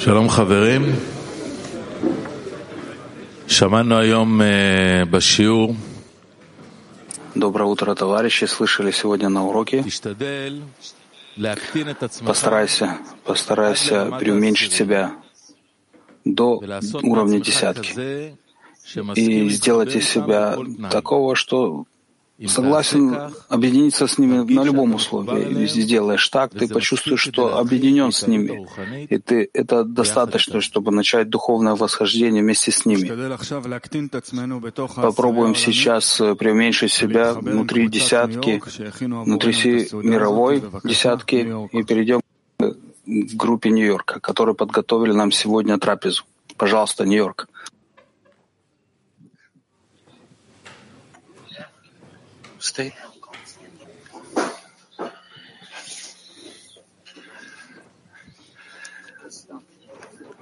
שלום חברים, שמענו היום בשיעור Доброе утро, товарищи. Слышали сегодня на уроке. Постарайся, постарайся преуменьшить себя до уровня десятки и сделать из себя такого, что согласен объединиться с ними на любом условии. Если сделаешь так, ты почувствуешь, что объединен с ними. И ты, это достаточно, чтобы начать духовное восхождение вместе с ними. Попробуем сейчас преуменьшить себя внутри десятки, внутри всей мировой десятки, и перейдем к группе Нью-Йорка, которые подготовили нам сегодня трапезу. Пожалуйста, Нью-Йорк. Stay.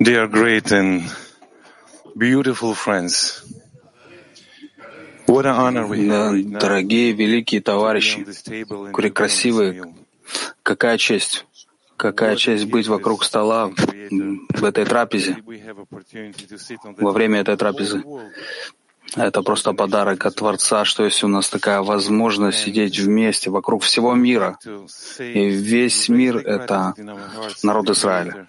Dear great and beautiful friends, what an honor we have. Дорогие, великие товарищи, красивые, какая честь, какая честь быть вокруг стола в этой трапезе, во время этой трапезы. Это просто подарок от Творца, что если у нас такая возможность сидеть вместе вокруг всего мира, и весь мир — это народ Израиля.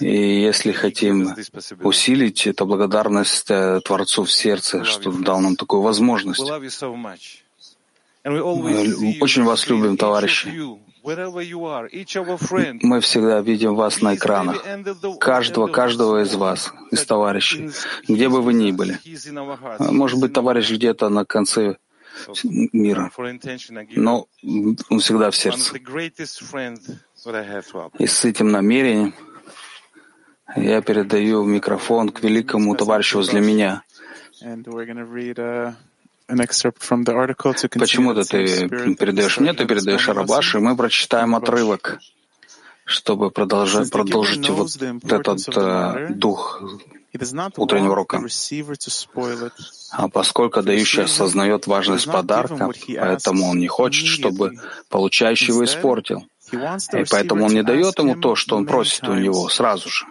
И если хотим усилить эту благодарность Творцу в сердце, что дал нам такую возможность. Мы очень вас любим, товарищи. Мы всегда видим вас на экранах. Каждого, каждого из вас, из товарищей, где бы вы ни были. Может быть, товарищ где-то на конце мира, но он всегда в сердце. И с этим намерением я передаю микрофон к великому товарищу возле меня. Почему-то ты передаешь мне, ты передаешь Арабаш, и мы прочитаем отрывок, чтобы продолжать, продолжить вот этот э, дух утреннего урока. А поскольку дающий осознает важность подарка, поэтому он не хочет, чтобы получающий его испортил. И поэтому он не дает ему то, что он просит у него сразу же.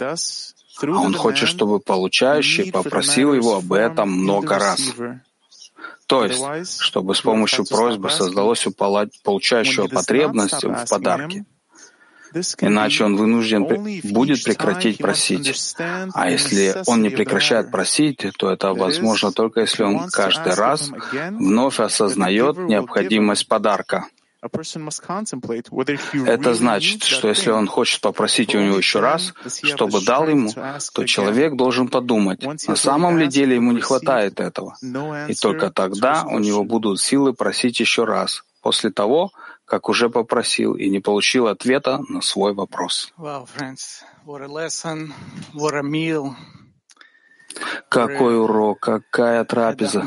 А он хочет, чтобы получающий попросил его об этом много раз. То есть, чтобы с помощью просьбы создалось у получающего потребность в подарке. Иначе он вынужден будет прекратить просить. А если он не прекращает просить, то это возможно только если он каждый раз вновь осознает необходимость подарка. Это значит, что если он хочет попросить у него еще раз, чтобы дал ему, то человек должен подумать, на самом ли деле ему не хватает этого. И только тогда у него будут силы просить еще раз, после того, как уже попросил и не получил ответа на свой вопрос. Какой урок, какая трапеза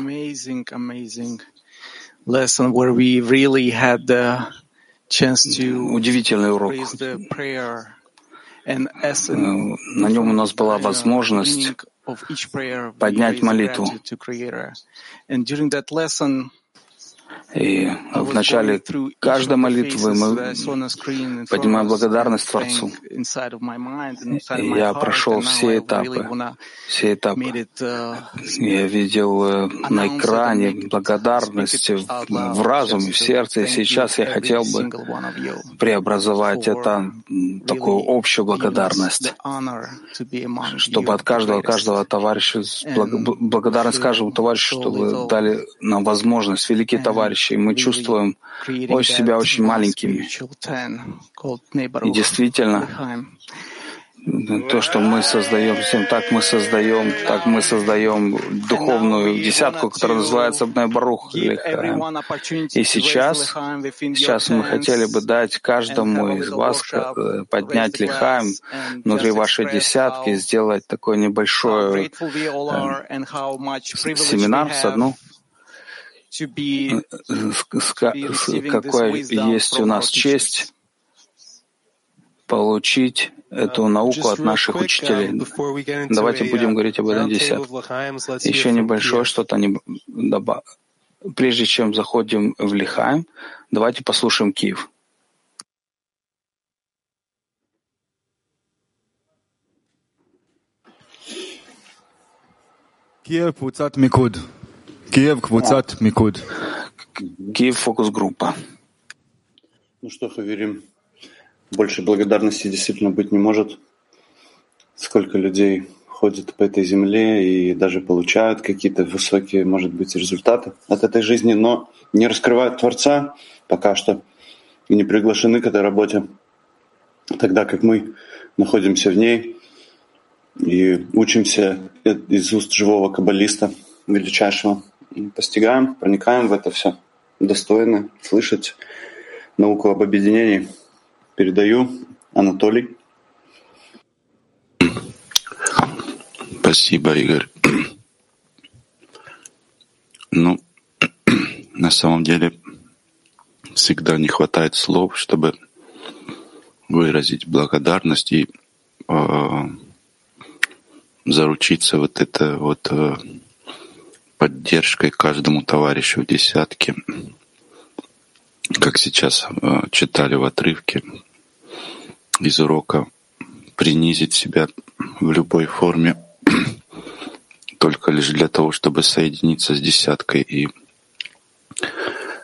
lesson where we really had the chance to Удивительный урок. На нем у нас была возможность поднять молитву. И в начале каждой молитвы мы поднимаем благодарность Творцу. И я прошел все этапы, все этапы. Я видел э, на экране благодарность в разуме, в сердце. И сейчас я хотел бы преобразовать это такую общую благодарность, чтобы от каждого, каждого товарища, благодарность каждому товарищу, что вы дали нам возможность, великие товарищи, товарищей, мы чувствуем себя очень маленькими. И действительно, то, что мы создаем, всем так мы создаем, так мы создаем духовную десятку, которая называется Барух И сейчас, сейчас мы хотели бы дать каждому из вас э, поднять Лихаем внутри вашей десятки, сделать такой небольшой э, семинар с одну Э, э, какой есть у нас честь получить эту науку от наших учителей. Давайте будем говорить об этом десятке. Еще небольшое что-то не добавим. Прежде чем заходим в Лихаем, давайте послушаем Киев. Киев Пуцат Микуд. Киев, Квуцат Микуд. Киев, фокус-группа. Ну что, Хаверим, больше благодарности действительно быть не может. Сколько людей ходят по этой земле и даже получают какие-то высокие, может быть, результаты от этой жизни, но не раскрывают Творца пока что и не приглашены к этой работе, тогда как мы находимся в ней и учимся из уст живого каббалиста, величайшего, и постигаем, проникаем в это все, достойно слышать науку об объединении. Передаю Анатолий. Спасибо, Игорь. Ну, на самом деле, всегда не хватает слов, чтобы выразить благодарность и э, заручиться вот это вот э, поддержкой каждому товарищу в десятке, как сейчас э, читали в отрывке из урока, принизить себя в любой форме только лишь для того, чтобы соединиться с десяткой. И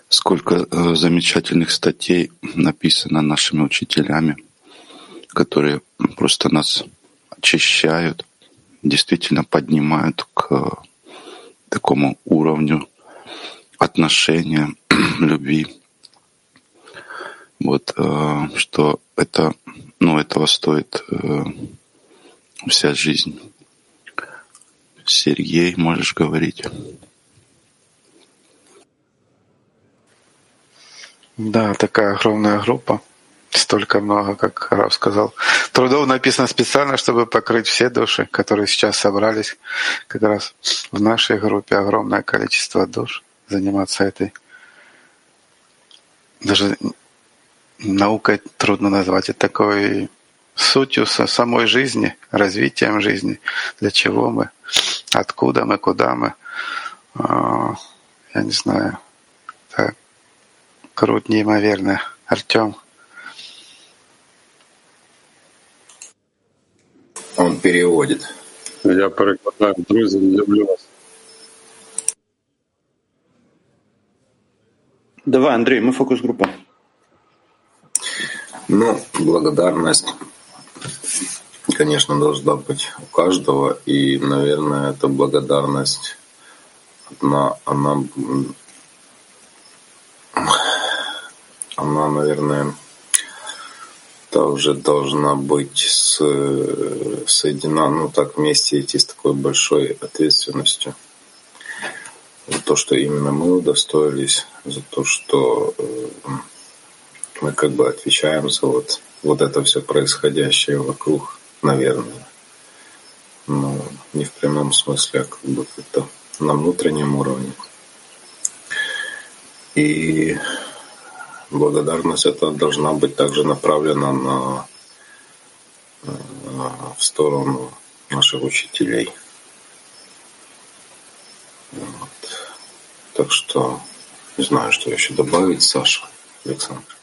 Сколько э, замечательных статей написано нашими учителями, которые просто нас очищают, действительно поднимают к такому уровню отношения, любви. Вот, э, что это, ну, этого стоит э, вся жизнь. Сергей, можешь говорить? Да, такая огромная группа. Столько много, как Раф сказал. Трудов написано специально, чтобы покрыть все души, которые сейчас собрались. Как раз в нашей группе огромное количество душ заниматься этой. Даже наукой трудно назвать это такой сутью самой жизни, развитием жизни. Для чего мы, откуда мы, куда мы. А, я не знаю. Так Крут неимоверно. Артем. Он переводит. Я перекладаю. Друзі, люблю вас. Давай, Андрей, мы фокус-группа. Ну, благодарность, конечно, должна быть у каждого. И, наверное, эта благодарность, она, она она, наверное, также должна быть с, соединена, ну так вместе идти с такой большой ответственностью за то, что именно мы удостоились, за то, что э, мы как бы отвечаем за вот, вот это все происходящее вокруг, наверное. Но не в прямом смысле, а как бы это на внутреннем уровне. И благодарность эта должна быть также направлена на, э, в сторону наших учителей. Вот. Так что не знаю, что еще добавить, Саша, Александр.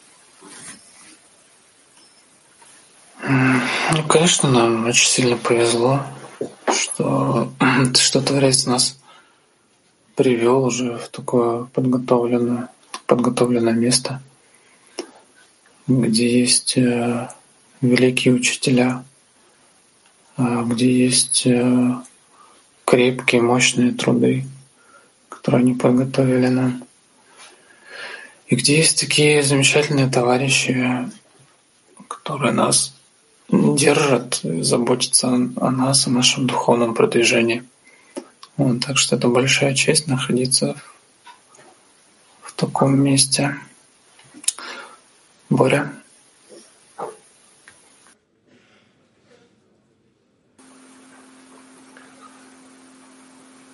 Ну, конечно, нам очень сильно повезло, что, что Творец нас привел уже в такое подготовленное, подготовленное место – где есть э, великие учителя, э, где есть э, крепкие, мощные труды, которые они подготовили нам. И где есть такие замечательные товарищи, которые нас держат, заботятся о нас, о нашем духовном продвижении. Вот, так что это большая честь находиться в таком месте. Боря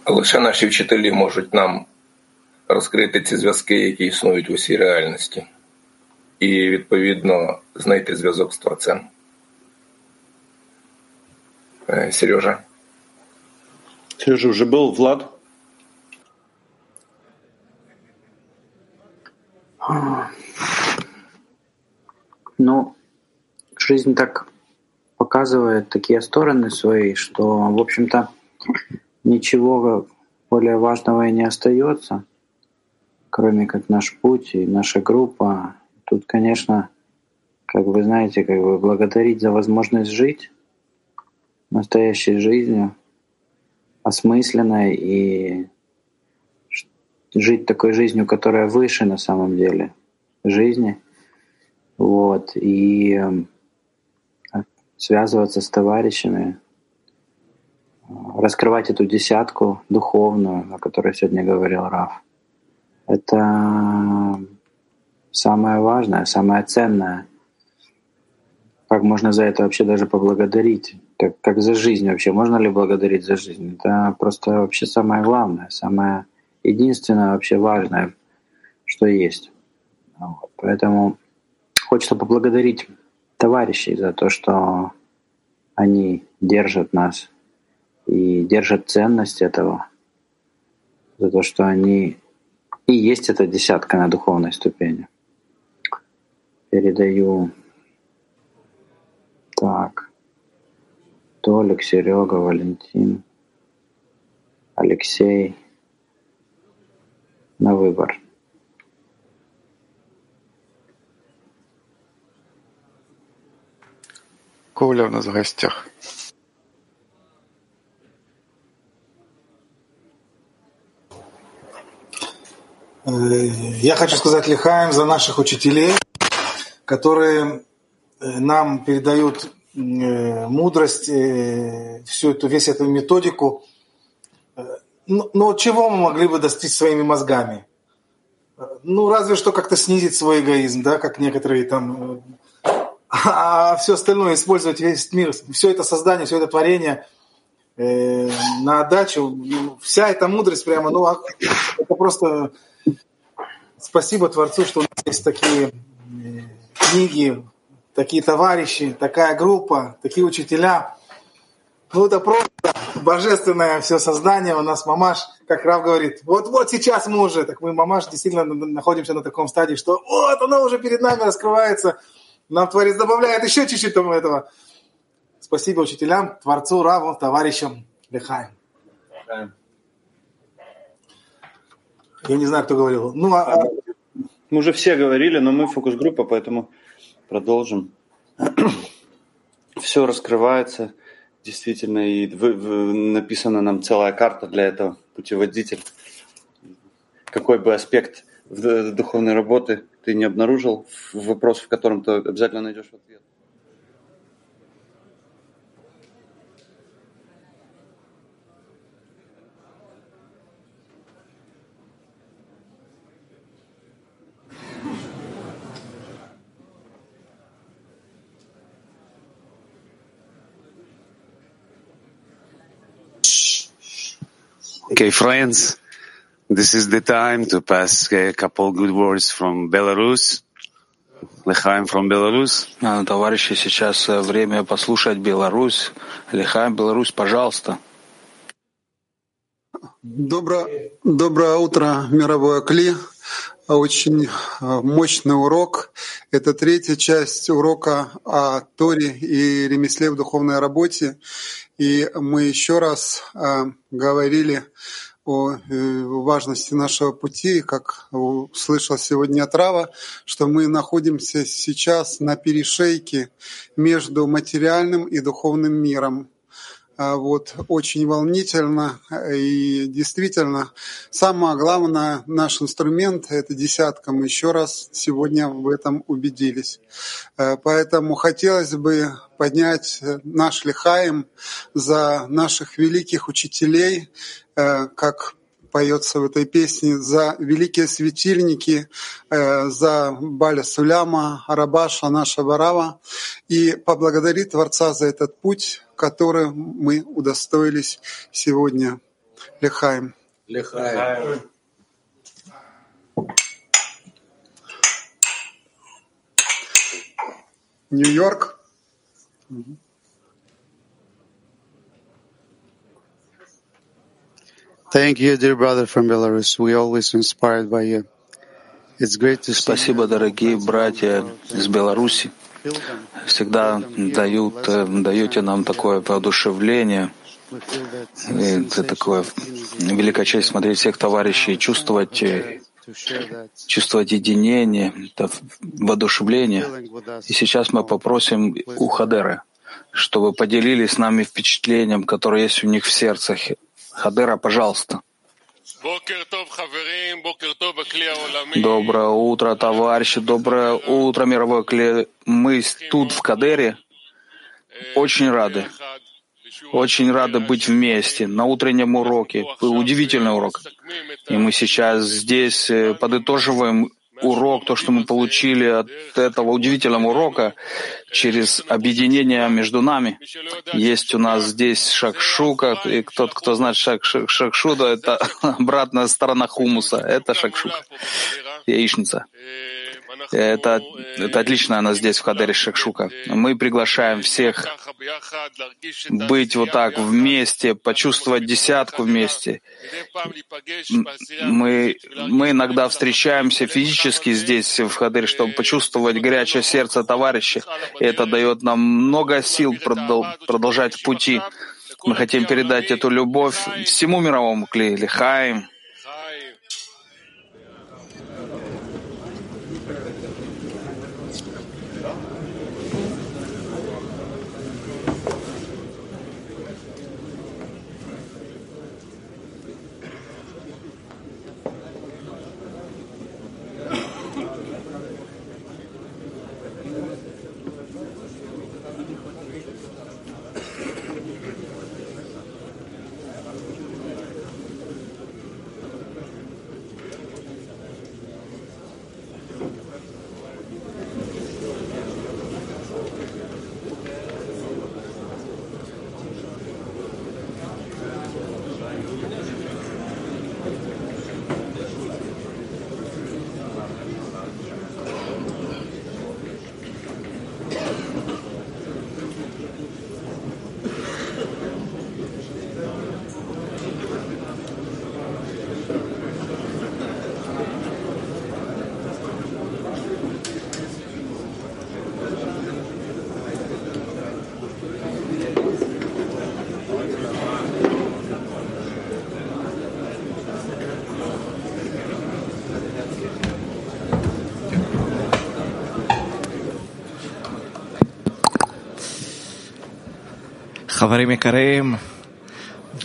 Лише наші вчителі можуть нам розкрити ці зв'язки, які існують в усій реальності, і відповідно знайти зв'язок з Творцем. Сережа. Сережа уже был, Влад? ну, жизнь так показывает такие стороны свои, что, в общем-то, ничего более важного и не остается, кроме как наш путь и наша группа. Тут, конечно, как вы знаете, как бы благодарить за возможность жить настоящей жизнью, осмысленной и жить такой жизнью, которая выше на самом деле жизни. Вот. И эм, связываться с товарищами, раскрывать эту десятку духовную, о которой сегодня говорил Раф. Это самое важное, самое ценное. Как можно за это вообще даже поблагодарить? Как, как за жизнь вообще? Можно ли благодарить за жизнь? Это просто вообще самое главное, самое единственное вообще важное, что есть. Вот. Поэтому хочется поблагодарить товарищей за то, что они держат нас и держат ценность этого, за то, что они и есть эта десятка на духовной ступени. Передаю так. Толик, Серега, Валентин, Алексей на выбор. Коля у нас в гостях. Э, я хочу сказать Лихаем за наших учителей, которые э, нам передают э, мудрость, всю эту, весь эту методику. Но, но чего мы могли бы достичь своими мозгами? Ну, разве что как-то снизить свой эгоизм, да, как некоторые там, а все остальное использовать весь мир, все это создание, все это творение э, на отдачу. Вся эта мудрость прямо, ну, это просто Спасибо Творцу, что у нас есть такие э, книги, такие товарищи, такая группа, такие учителя. Ну, это просто божественное все создание. У нас мамаш, как Рав говорит, вот-вот сейчас мы уже, так мы мамаш действительно находимся на таком стадии, что вот оно уже перед нами раскрывается. Нам Творец добавляет еще чуть-чуть там этого. Спасибо учителям, Творцу, Раву, товарищам. Лехаем. Я не знаю, кто говорил. Ну, а... а мы уже все говорили, но мы фокус-группа, поэтому продолжим. Все раскрывается, действительно, и вы, вы, написана нам целая карта для этого, путеводитель. Какой бы аспект духовной работы ты не обнаружил, вопрос, в котором ты обязательно найдешь ответ. Okay, friends, this is the time to pass a couple good words from Belarus. Лехаем from Belarus. Товарищи, сейчас время послушать Беларусь. Лехаем, Беларусь, пожалуйста. Доброе, доброе утро, мировое Кли. Очень мощный урок. Это третья часть урока о Торе и ремесле в духовной работе. И мы еще раз э, говорили о э, важности нашего пути, как услышал сегодня Трава, что мы находимся сейчас на перешейке между материальным и духовным миром. А вот, очень волнительно. И действительно, самое главное, наш инструмент – это десятка. Мы еще раз сегодня в этом убедились. Э, поэтому хотелось бы поднять наш лихаем за наших великих учителей, э, как поется в этой песне, за великие светильники, э, за Баля Суляма, Арабаша, наша Варава, и поблагодарить Творца за этот путь, который мы удостоились сегодня. Лехаем. Лехаем. Нью-Йорк. Thank Спасибо, дорогие братья из Беларуси всегда дают, э, даете нам такое воодушевление. Это такое великая честь смотреть всех товарищей, чувствовать, э, чувствовать единение, это воодушевление. И сейчас мы попросим у Хадера, чтобы поделились с нами впечатлением, которое есть у них в сердцах. Хадера, пожалуйста. Доброе утро, товарищи, доброе утро, мировой клей. Мы тут, в Кадере, очень рады. Очень рады быть вместе на утреннем уроке. Был удивительный урок. И мы сейчас здесь э, подытоживаем урок, то, что мы получили от этого удивительного урока через объединение между нами. Есть у нас здесь шакшука, и тот, кто знает шак, шак, шакшуда, это обратная сторона хумуса, это шакшука, яичница. Это, это отлично, она здесь, в Хадере Шакшука. Мы приглашаем всех быть вот так вместе, почувствовать десятку вместе. Мы, мы иногда встречаемся физически здесь, в Хадере, чтобы почувствовать горячее сердце товарища. И это дает нам много сил продолжать пути. Мы хотим передать эту любовь всему мировому клею, Лихаим.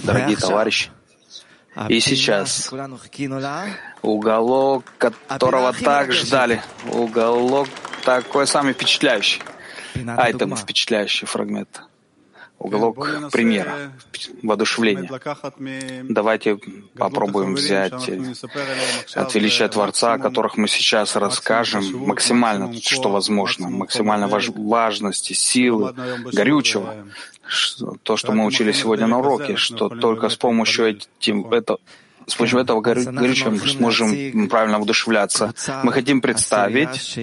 Дорогие товарищи, и сейчас уголок, которого так ждали, уголок такой самый впечатляющий, айтем впечатляющий фрагмент уголок примера, воодушевления. Давайте попробуем взять от величия Творца, о которых мы сейчас расскажем, максимально, что возможно, максимально важ важности, силы, горючего, то, что мы учили сегодня на уроке, что только с помощью этим, это, с помощью этого горючего мы сможем правильно воодушевляться. Мы хотим представить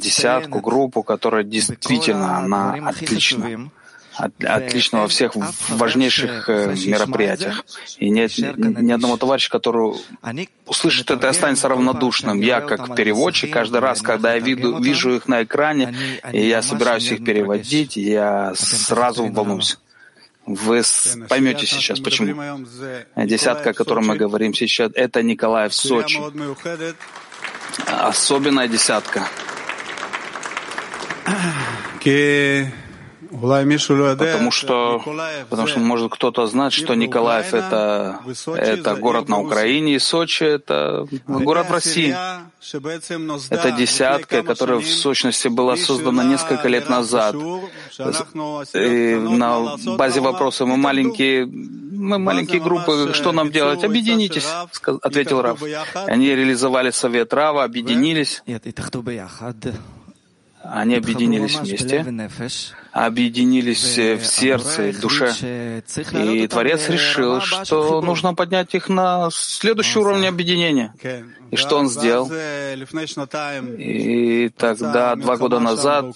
десятку, группу, которая действительно, она отлична отлично во всех важнейших э, мероприятиях. И нет ни одного товарища, который услышит это и останется равнодушным. Я, как переводчик, каждый раз, когда я виду, вижу их на экране, и я собираюсь их переводить, я сразу волнуюсь. Вы поймете сейчас, почему. Десятка, о которой мы говорим сейчас, это Николай в Сочи. Особенная десятка. Потому что, потому что, может, кто-то знает, что Николаев это, это город на Украине, и Сочи это город в России. Это десятка, которая в сущности была создана несколько лет назад. И на базе вопроса мы маленькие, мы маленькие группы, что нам делать? Объединитесь, ответил Рав. Они реализовали совет Рава, объединились. Они объединились вместе, объединились в сердце и в душе. И Творец решил, что нужно поднять их на следующий уровень объединения. И что он сделал? И тогда, два года назад,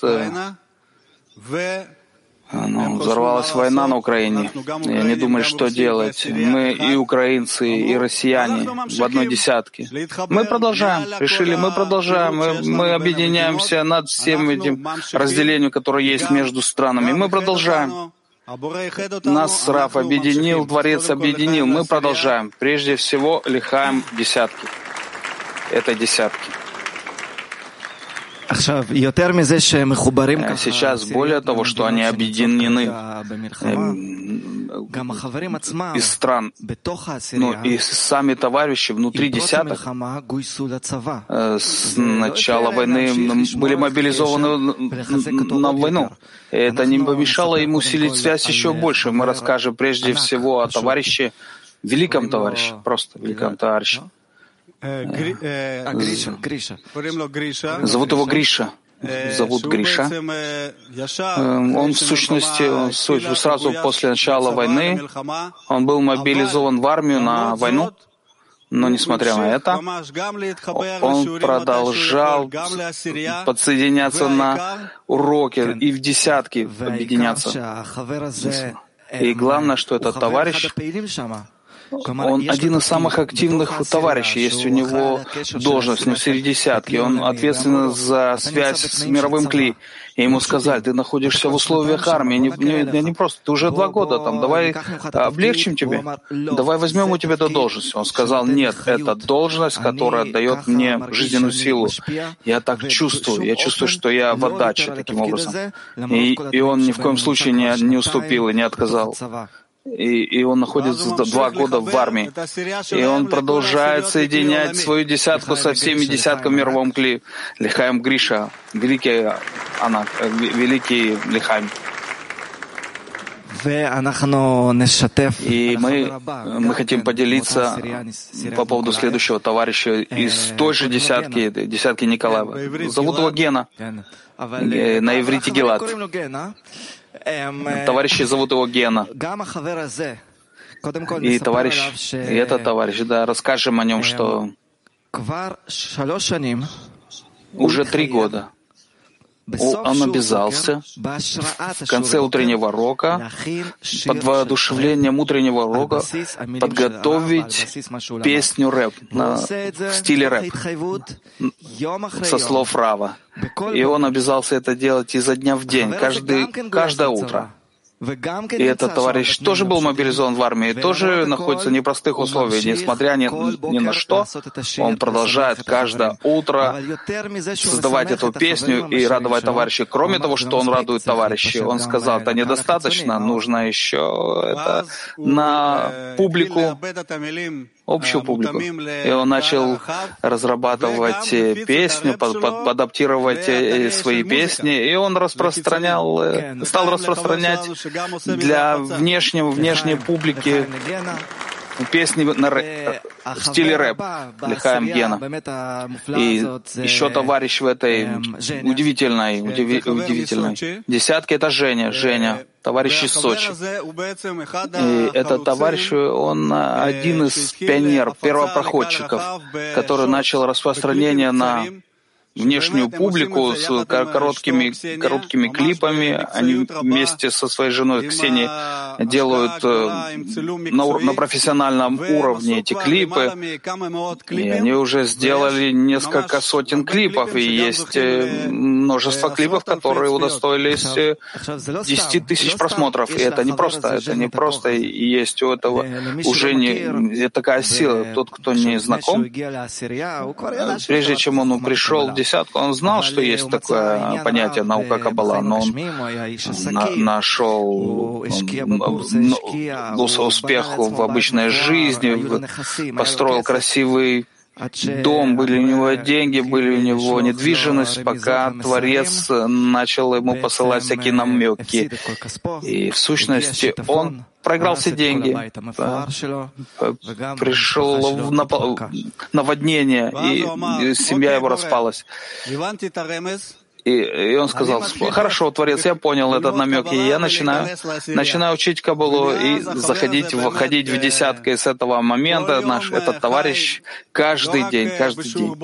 ну, взорвалась война на Украине. И они думали, что делать. Мы и украинцы, и россияне в одной десятке. Мы продолжаем. Решили, мы продолжаем. Мы, мы объединяемся над всем этим разделением, которое есть между странами. Мы продолжаем. Нас Раф объединил, Творец объединил. Мы продолжаем. Прежде всего, лихаем десятки. Это десятки. Э, сейчас, более того, что они объединены из стран, ну и сами товарищи внутри десяток э, с начала войны были мобилизованы на войну. И это не помешало им усилить связь еще больше. Мы расскажем прежде всего о товарище, великом товарище, просто великом товарище. Гриша. Зовут его Гриша. Зовут Гриша. Он в сущности сразу после начала войны он был мобилизован в армию на войну. Но несмотря на это, он продолжал подсоединяться на уроки и в десятки объединяться. И главное, что этот товарищ он один из самых активных товарищей. Есть у него должность, ну, среди десятки. Он ответственен за связь с мировым кли. И ему сказали, ты находишься в условиях армии, не, не, не просто, ты уже два года там, давай облегчим тебе, давай возьмем у тебя эту должность. Он сказал, нет, это должность, которая дает мне жизненную силу. Я так чувствую, я чувствую, что я в отдаче таким образом. И, и он ни в коем случае не, не уступил и не отказал и, и он находится два года в армии. И он продолжает соединять свою десятку со всеми десятками мировом кли. Лихаем Гриша, великий она, великий Лихаем. И мы, мы хотим поделиться по поводу следующего товарища из той же десятки, десятки Николаева. Зовут его Гена, на иврите Гелат. Товарищи зовут его Гена. И товарищ, и этот товарищ, да, расскажем о нем, что уже три года он обязался в конце утреннего рока, под воодушевлением утреннего рока, подготовить песню рэп на, в стиле рэп. Со слов Рава. И он обязался это делать изо дня в день, каждый, каждое утро. И этот товарищ тоже был мобилизован в армии, тоже находится в непростых условиях, несмотря ни, ни на что. Он продолжает каждое утро создавать эту песню и радовать товарищей. Кроме того, что он радует товарищей, он сказал, это недостаточно, нужно еще это на публику общую публику. И он начал разрабатывать песню, под, под, адаптировать свои песни, и он распространял, стал распространять для внешнего, внешней публики песни на рэп, в стиле рэп Лихаем Гена. И еще товарищ в этой удивительной, удиви, удивительной. десятке — это Женя, Женя, товарищ из Сочи. И этот товарищ, он один из пионеров, первопроходчиков, который начал распространение на внешнюю публику с короткими, короткими клипами. Они вместе со своей женой Ксенией делают э, на, на профессиональном уровне эти клипы. И они уже сделали несколько сотен клипов, и есть э, множество клипов, которые удостоились 10 э, тысяч просмотров. И это не просто, это не просто. Есть у этого уже не такая сила. Тот, кто не знаком, прежде чем он пришел в десятку, он знал, что есть такое понятие наука Каббала, но он на, нашел успех в обычной жизни, построил красивый дом, были у него деньги, были у него недвижимость, пока Творец начал ему посылать всякие намеки. И в сущности он проиграл все деньги, пришел в наводнение, и семья его распалась. И, и он сказал, хорошо, Творец, я понял этот намек, и я начинаю, начинаю учить Кабулу и заходить, выходить в десятки с этого момента. Наш этот товарищ каждый день, каждый день.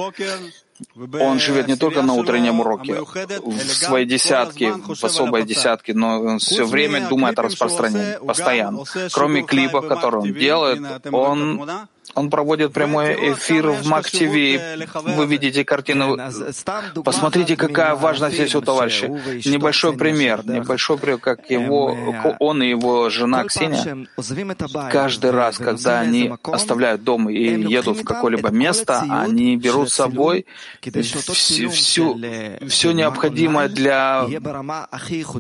Он живет не только на утреннем уроке, в своей десятке, в особой десятке, но он все время думает о распространении, постоянно. Кроме клипов, которые он делает, он Он проводит прямой эфир в Мак ТВ. Вы видите картину. Посмотрите, какая важность здесь у товарища. Небольшой пример. Небольшой пример, как его, он и его жена Ксения. Каждый раз, когда они оставляют дом и едут в какое-либо место, они берут с собой всю, всю, все необходимое для,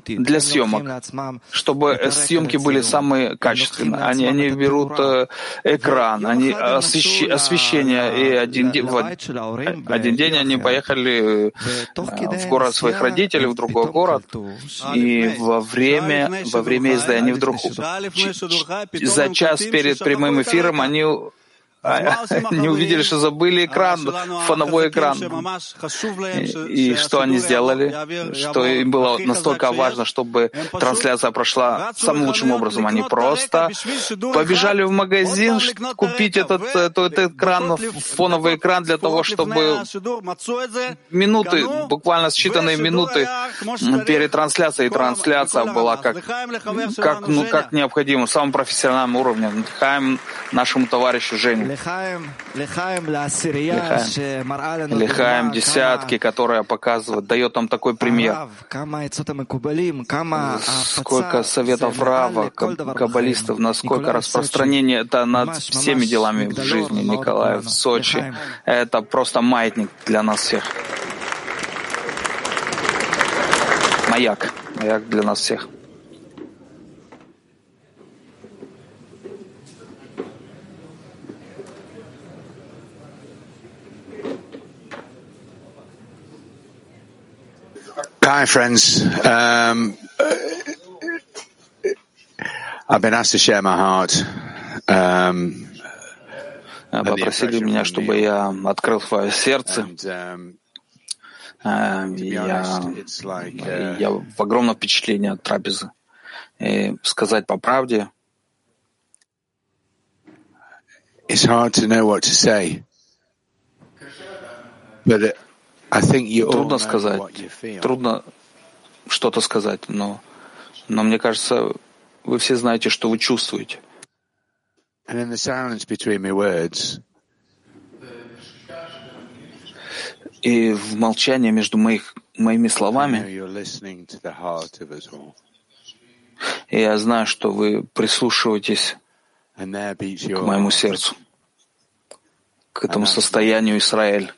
для съемок, чтобы съемки были самые качественные. Они, они берут э, экран, они освещение. И один, в один день они поехали э, в город своих родителей, в другой город. И во время, во время они вдруг за час перед прямым эфиром они не увидели, что забыли экран, фоновой экран. И, что они сделали? Что им было настолько важно, чтобы трансляция прошла самым лучшим образом. Они просто побежали в магазин купить этот, этот, экран, фоновый экран для того, чтобы минуты, буквально считанные минуты перед трансляцией, трансляция была как, как, ну, как необходимо, в самом профессиональном уровне. Отдыхаем нашему товарищу Жене. Лихаем, десятки, которые показывают, дает нам такой пример. Сколько советов Рава, каббалистов, насколько распространение это над всеми делами в жизни Николая в Сочи. Это просто маятник для нас всех. Маяк. Маяк для нас всех. Hi, friends. Um, I've been asked to share my heart. Um, Попросили меня, чтобы я открыл свое сердце. Я, я в огромном впечатлении от трапезы. И сказать по правде, It's hard to know what to say. But Трудно сказать, трудно что-то сказать, но, но мне кажется, вы все знаете, что вы чувствуете. И в молчании между моих, моими словами я знаю, что вы прислушиваетесь к моему сердцу, к этому состоянию Израиль.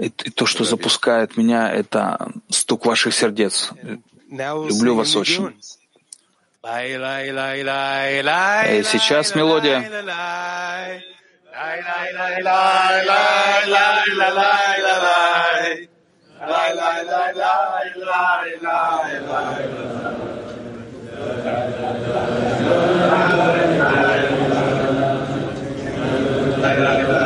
И, то, что запускает меня, это стук ваших сердец. Люблю вас очень. И сейчас мелодия. La la